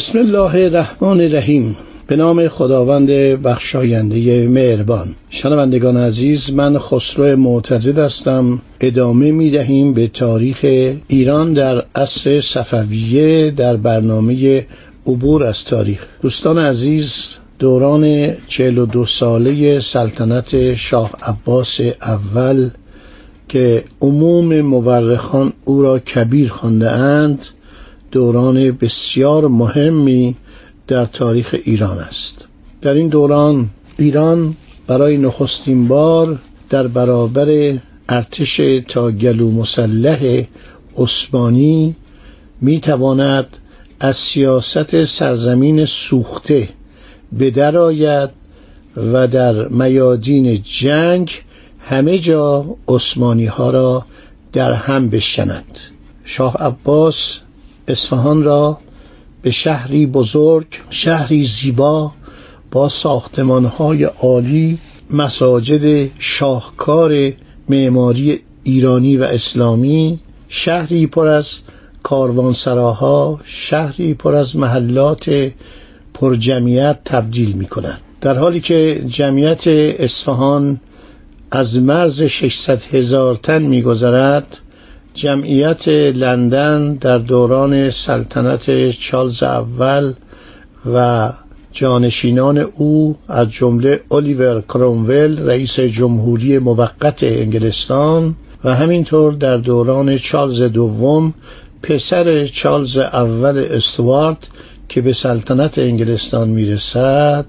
بسم الله الرحمن الرحیم. به نام خداوند بخشاینده مهربان. شنوندگان عزیز من خسرو معتزد هستم. ادامه می دهیم به تاریخ ایران در عصر صفویه در برنامه عبور از تاریخ. دوستان عزیز دوران 42 ساله سلطنت شاه عباس اول که عموم مورخان او را کبیر خوانده اند دوران بسیار مهمی در تاریخ ایران است. در این دوران ایران برای نخستین بار در برابر ارتش تا گلو مسلح عثمانی می تواند از سیاست سرزمین سوخته به درآید و در میادین جنگ همه جا عثمانی ها را در هم بشکند. شاه عباس اصفهان را به شهری بزرگ شهری زیبا با ساختمانهای عالی مساجد شاهکار معماری ایرانی و اسلامی شهری پر از کاروانسراها شهری پر از محلات پرجمعیت تبدیل می کند در حالی که جمعیت اصفهان از مرز 600 هزار تن میگذرد جمعیت لندن در دوران سلطنت چارلز اول و جانشینان او از جمله الیور کرومول رئیس جمهوری موقت انگلستان و همینطور در دوران چارلز دوم پسر چارلز اول استوارت که به سلطنت انگلستان می‌رسد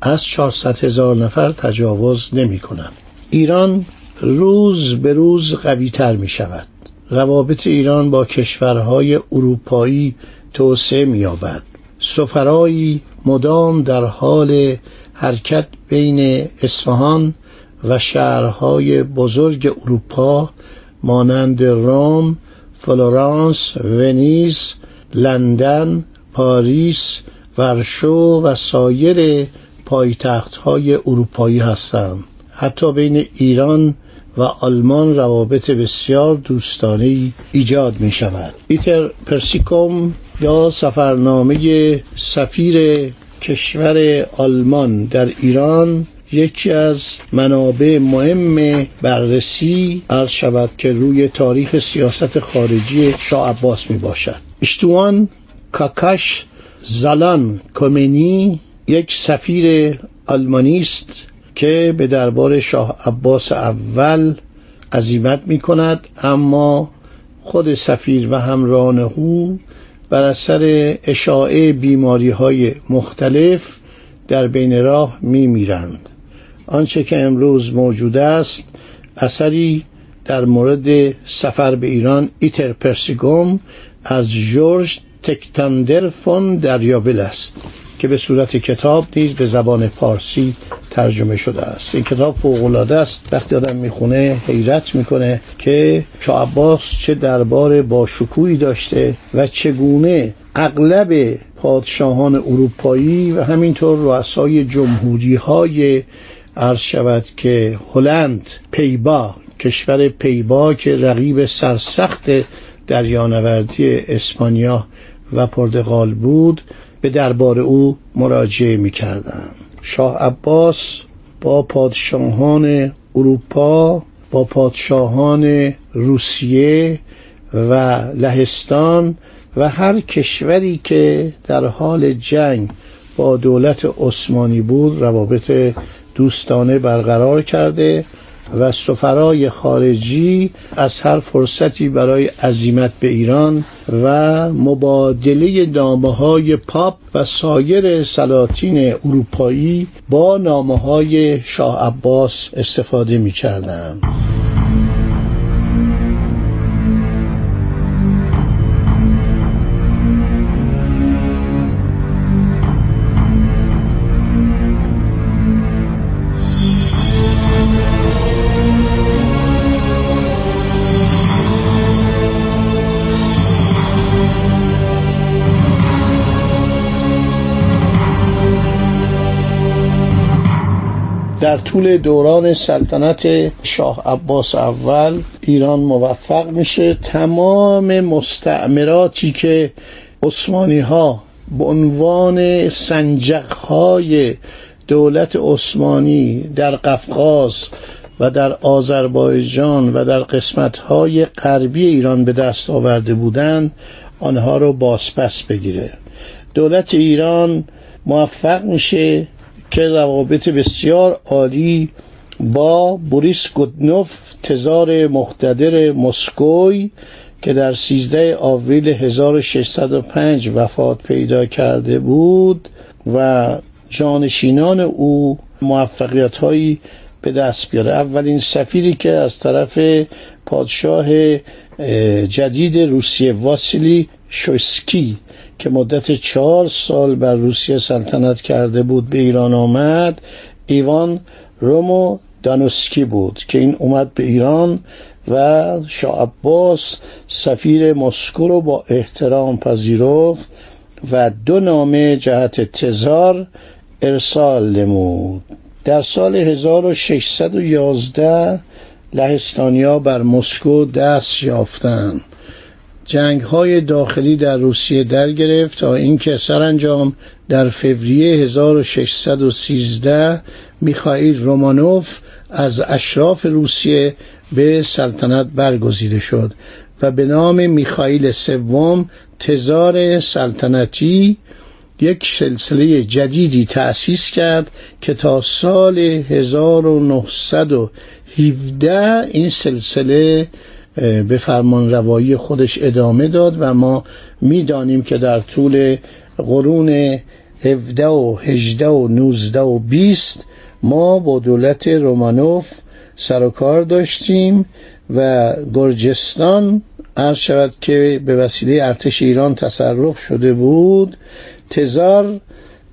از 400 هزار نفر تجاوز نمی کنند ایران روز به روز قوی تر می شود روابط ایران با کشورهای اروپایی توسعه می‌یابد سفرایی مدام در حال حرکت بین اصفهان و شهرهای بزرگ اروپا مانند روم، فلورانس، ونیز، لندن، پاریس، ورشو و سایر پایتخت‌های اروپایی هستند. حتی بین ایران و آلمان روابط بسیار دوستانه ایجاد می شود. ایتر پرسیکوم یا سفرنامه سفیر کشور آلمان در ایران یکی از منابع مهم بررسی عرض شود که روی تاریخ سیاست خارجی شاه عباس می باشد. اشتوان کاکاش زالان کومنی یک سفیر آلمانی است. که به دربار شاه عباس اول عزیمت می کند اما خود سفیر و همراهان او بر اثر اشاعه بیماری های مختلف در بین راه می میرند آنچه که امروز موجود است اثری در مورد سفر به ایران ایتر پرسیگوم از جورج تکتاندر فون دریابل است. که به صورت کتاب نیز به زبان پارسی ترجمه شده است. این کتاب فوق است. وقتی آدم می‌خونه حیرت می‌کنه که شاه عباس چه دربار با شکوهی داشته و چگونه اغلب پادشاهان اروپایی و همینطور رؤسای جمهوری های عرض شود که هلند پیبا کشور پیبا که رقیب سرسخت دریانوردی اسپانیا و پرتغال بود به دربار او مراجعه می کردن. شاه عباس با پادشاهان اروپا با پادشاهان روسیه و لهستان و هر کشوری که در حال جنگ با دولت عثمانی بود روابط دوستانه برقرار کرده و سفرای خارجی از هر فرصتی برای عزیمت به ایران و مبادله نامه های پاپ و سایر سلاطین اروپایی با نامه های شاه عباس استفاده می در طول دوران سلطنت شاه عباس اول ایران موفق میشه. تمام مستعمراتی که عثمانی ها به عنوان سنجق های دولت عثمانی در قفقاز و در آذربایجان و در قسمت های غربی ایران به دست آورده بودند آنها رو بازپس بگیره. دولت ایران موفق میشه که روابط بسیار عالی با بوریس گودنوف تزار مقتدر مسکوی که در 13 آوریل 1605 وفات پیدا کرده بود و جانشینان او موفقیت هایی به دست بیاره. اولین سفیری که از طرف پادشاه جدید روسیه واسیلی شوسکی که مدت چهار سال بر روسیه سلطنت کرده بود به ایران آمد ایوان رومو دانوسکی بود که این اومد به ایران و شاه عباس سفیر مسکو رو با احترام پذیرفت و دو نامه جهت تزار ارسال نمود. در سال 1611 لهستانیا بر مسکو دست یافتند جنگ های داخلی در روسیه در گرفت تا اینکه سرانجام در فوریه 1613 میخائیل رومانوف از اشراف روسیه به سلطنت برگزیده شد و به نام میخائیل سوم تزار سلطنتی یک سلسله جدیدی تأسیس کرد که تا سال 1917 این سلسله به فرمان روایی خودش ادامه داد و ما می‌دانیم که در طول قرون 17 و 18 و 19 و 20 ما با دولت رومانوف سر و کار داشتیم و گرجستان عرض شود که به وسیله ارتش ایران تصرف شده بود. تزار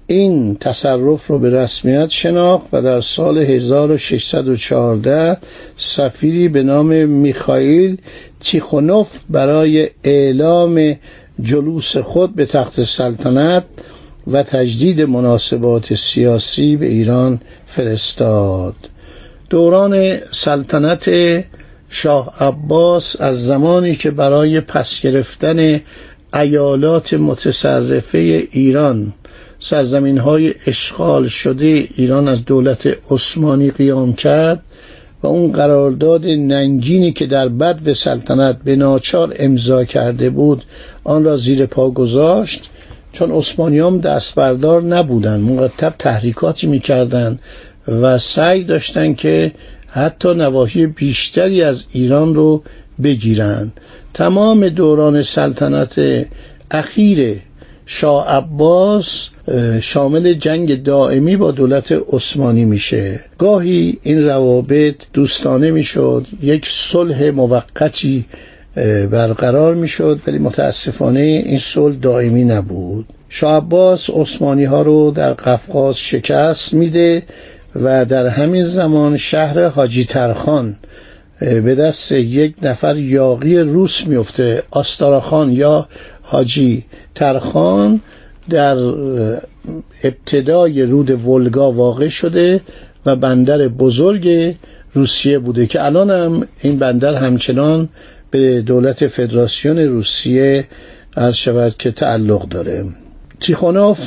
این تصرف رو به رسمیت شناخت و در سال 1614 سفیری به نام میخائیل تیخونوف برای اعلام جلوس خود به تخت سلطنت و تجدید مناسبات سیاسی به ایران فرستاد. دوران سلطنت شاه عباس از زمانی که برای پس گرفتن ایالات متصرفه ایران سرزمین های اشغال شده ایران از دولت عثمانی قیام کرد و اون قرارداد ننگینی که در بد و سلطنت به ناچار امضا کرده بود آن را زیر پا گذاشت. چون عثمانیام دست بردار نبودن مرتب تحریکاتی می‌کردند و سعی داشتن که حتی نواحی بیشتری از ایران رو بگیرند تمام دوران سلطنت اخیر شاه عباس شامل جنگ دائمی با دولت عثمانی میشه. گاهی این روابط دوستانه می‌شد یک صلح موقتی برقرار می‌شد ولی متاسفانه این صلح دائمی نبود. شاه عباس عثمانی ها رو در قفقاز شکست میده و در همین زمان شهر حاجی ترخان به دست یک نفر یاقی روس میفته آستاراخان یا حاجی ترخان در ابتدای رود ولگا واقع شده و بندر بزرگ روسیه بوده که الان هم این بندر همچنان به دولت فدراسیون روسیه شود که تعلق داره. تیخونوف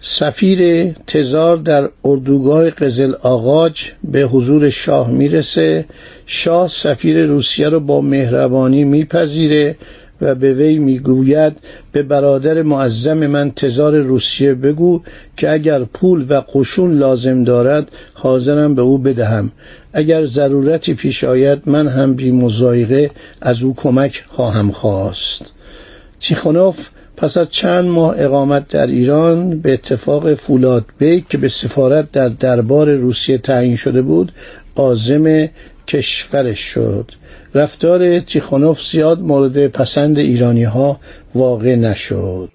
سفیر تزار در اردوگاه قزل آغاج به حضور شاه می‌رسه. شاه سفیر روسیه رو با مهربانی میپذیره و به وی می‌گوید به برادر معظم من تزار روسیه بگو که اگر پول و قشون لازم دارد حاضرم به او بدهم. اگر ضرورتی پیش آید من هم بی مزایقه از او کمک خواهم خواست. تیخونوف پس از چند ماه اقامت در ایران به اتفاق فولاد بیک که به سفارت در دربار روسیه تعیین شده بود عازم کشورش شد. رفتار تیخونوف زیاد مورد پسند ایرانی ها واقع نشد.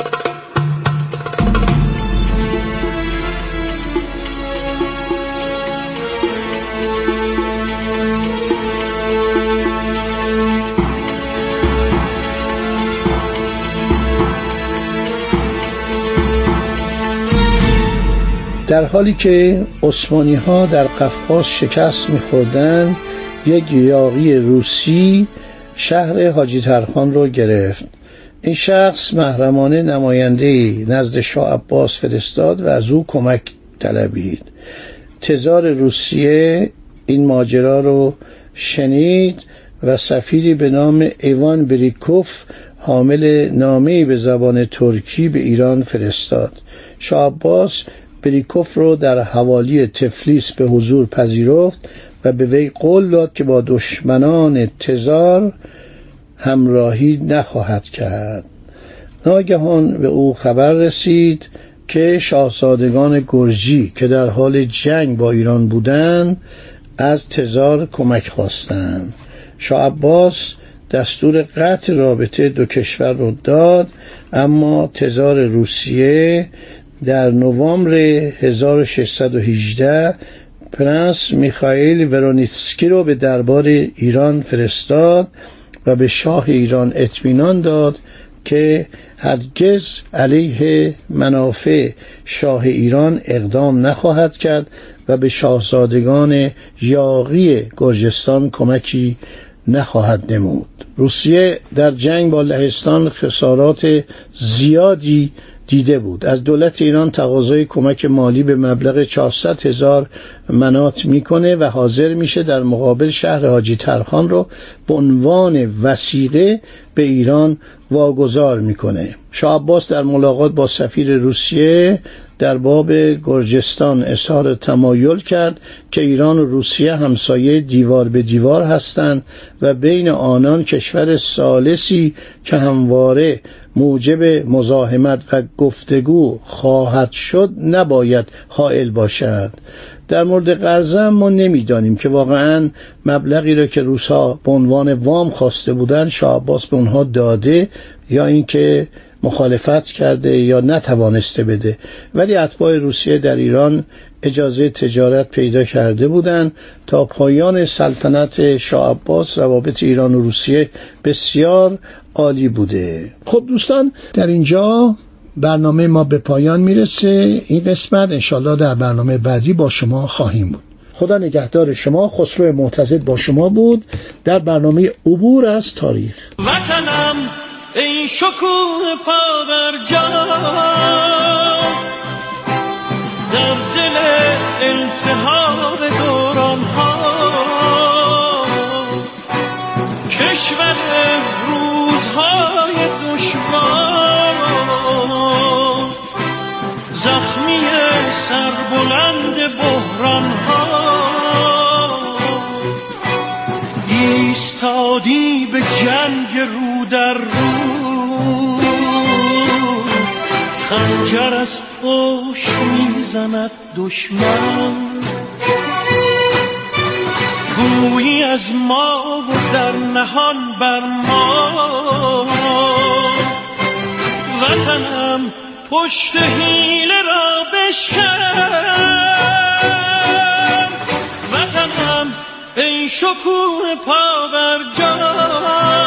در حالی که عثمانی ها در قفقاز شکست میخوردن یک یاقی روسی شهر حاجی ترخان رو گرفت. این شخص محرمانه نماینده نزد شاه عباس فرستاد و از او کمک طلبید. تزار روسیه این ماجرا رو شنید و سفیری به نام ایوان بریکوف حامل نامه به زبان ترکی به ایران فرستاد. شاه عباس بریکوف رو در حوالی تفلیس به حضور پذیرفت و به وی قول داد که با دشمنان تزار همراهی نخواهد کرد. ناگهان به او خبر رسید که شاهزادگان گرجی که در حال جنگ با ایران بودند از تزار کمک خواستند. شاه عباس دستور قطع رابطه دو کشور رو داد اما تزار روسیه در نوامبر 1618 پرنس میخائیل ورونیتسکی رو به دربار ایران فرستاد و به شاه ایران اطمینان داد که هرگز علیه منافع شاه ایران اقدام نخواهد کرد و به شاهزادگان یاغی گرجستان کمکی نخواهد نمود. روسیه در جنگ با لهستان خسارات زیادی دیده بود. از دولت ایران تقاضای کمک مالی به مبلغ 400 هزار منات می‌کنه و حاضر میشه در مقابل شهر حاجی ترخان رو به عنوان وسیقه به ایران واگذار می‌کنه. شاه در ملاقات با سفیر روسیه در باب گرجستان اظهار تمایل کرد که ایران و روسیه همسایه دیوار به دیوار هستند و بین آنان کشور سالسی که همواره موجب مزاحمت و گفتگو خواهد شد نباید حائل باشد. در مورد قرضم ما نمی‌دانیم که واقعا مبلغی را که روسها به عنوان وام خواسته بودند شاه عباس به اونها داده یا اینکه مخالفت کرده یا نتوانسته بده. ولی اتباع روسیه در ایران اجازه تجارت پیدا کرده بودند تا پایان سلطنت شاه عباس روابط ایران و روسیه بسیار عالی بوده. خب دوستان در اینجا برنامه ما به پایان می‌رسه. این قسمت انشالله در برنامه بعدی با شما خواهیم بود. خدا نگهدار شما. خسرو معتزد با شما بود. در برنامه عبور از تاریخ. وطنم ای شکوه پا بر در دل التحاب دوران ها کشور روزهای دشوار زخمی سربلند بحران ها ایستادی به جنگ رو در رو خنجر از پشت می‌زند دشمن. گویی از ما و در نهان بر ما. وطنم پشت حیله را بشکن. وطنم ای شکوه پا بر جان.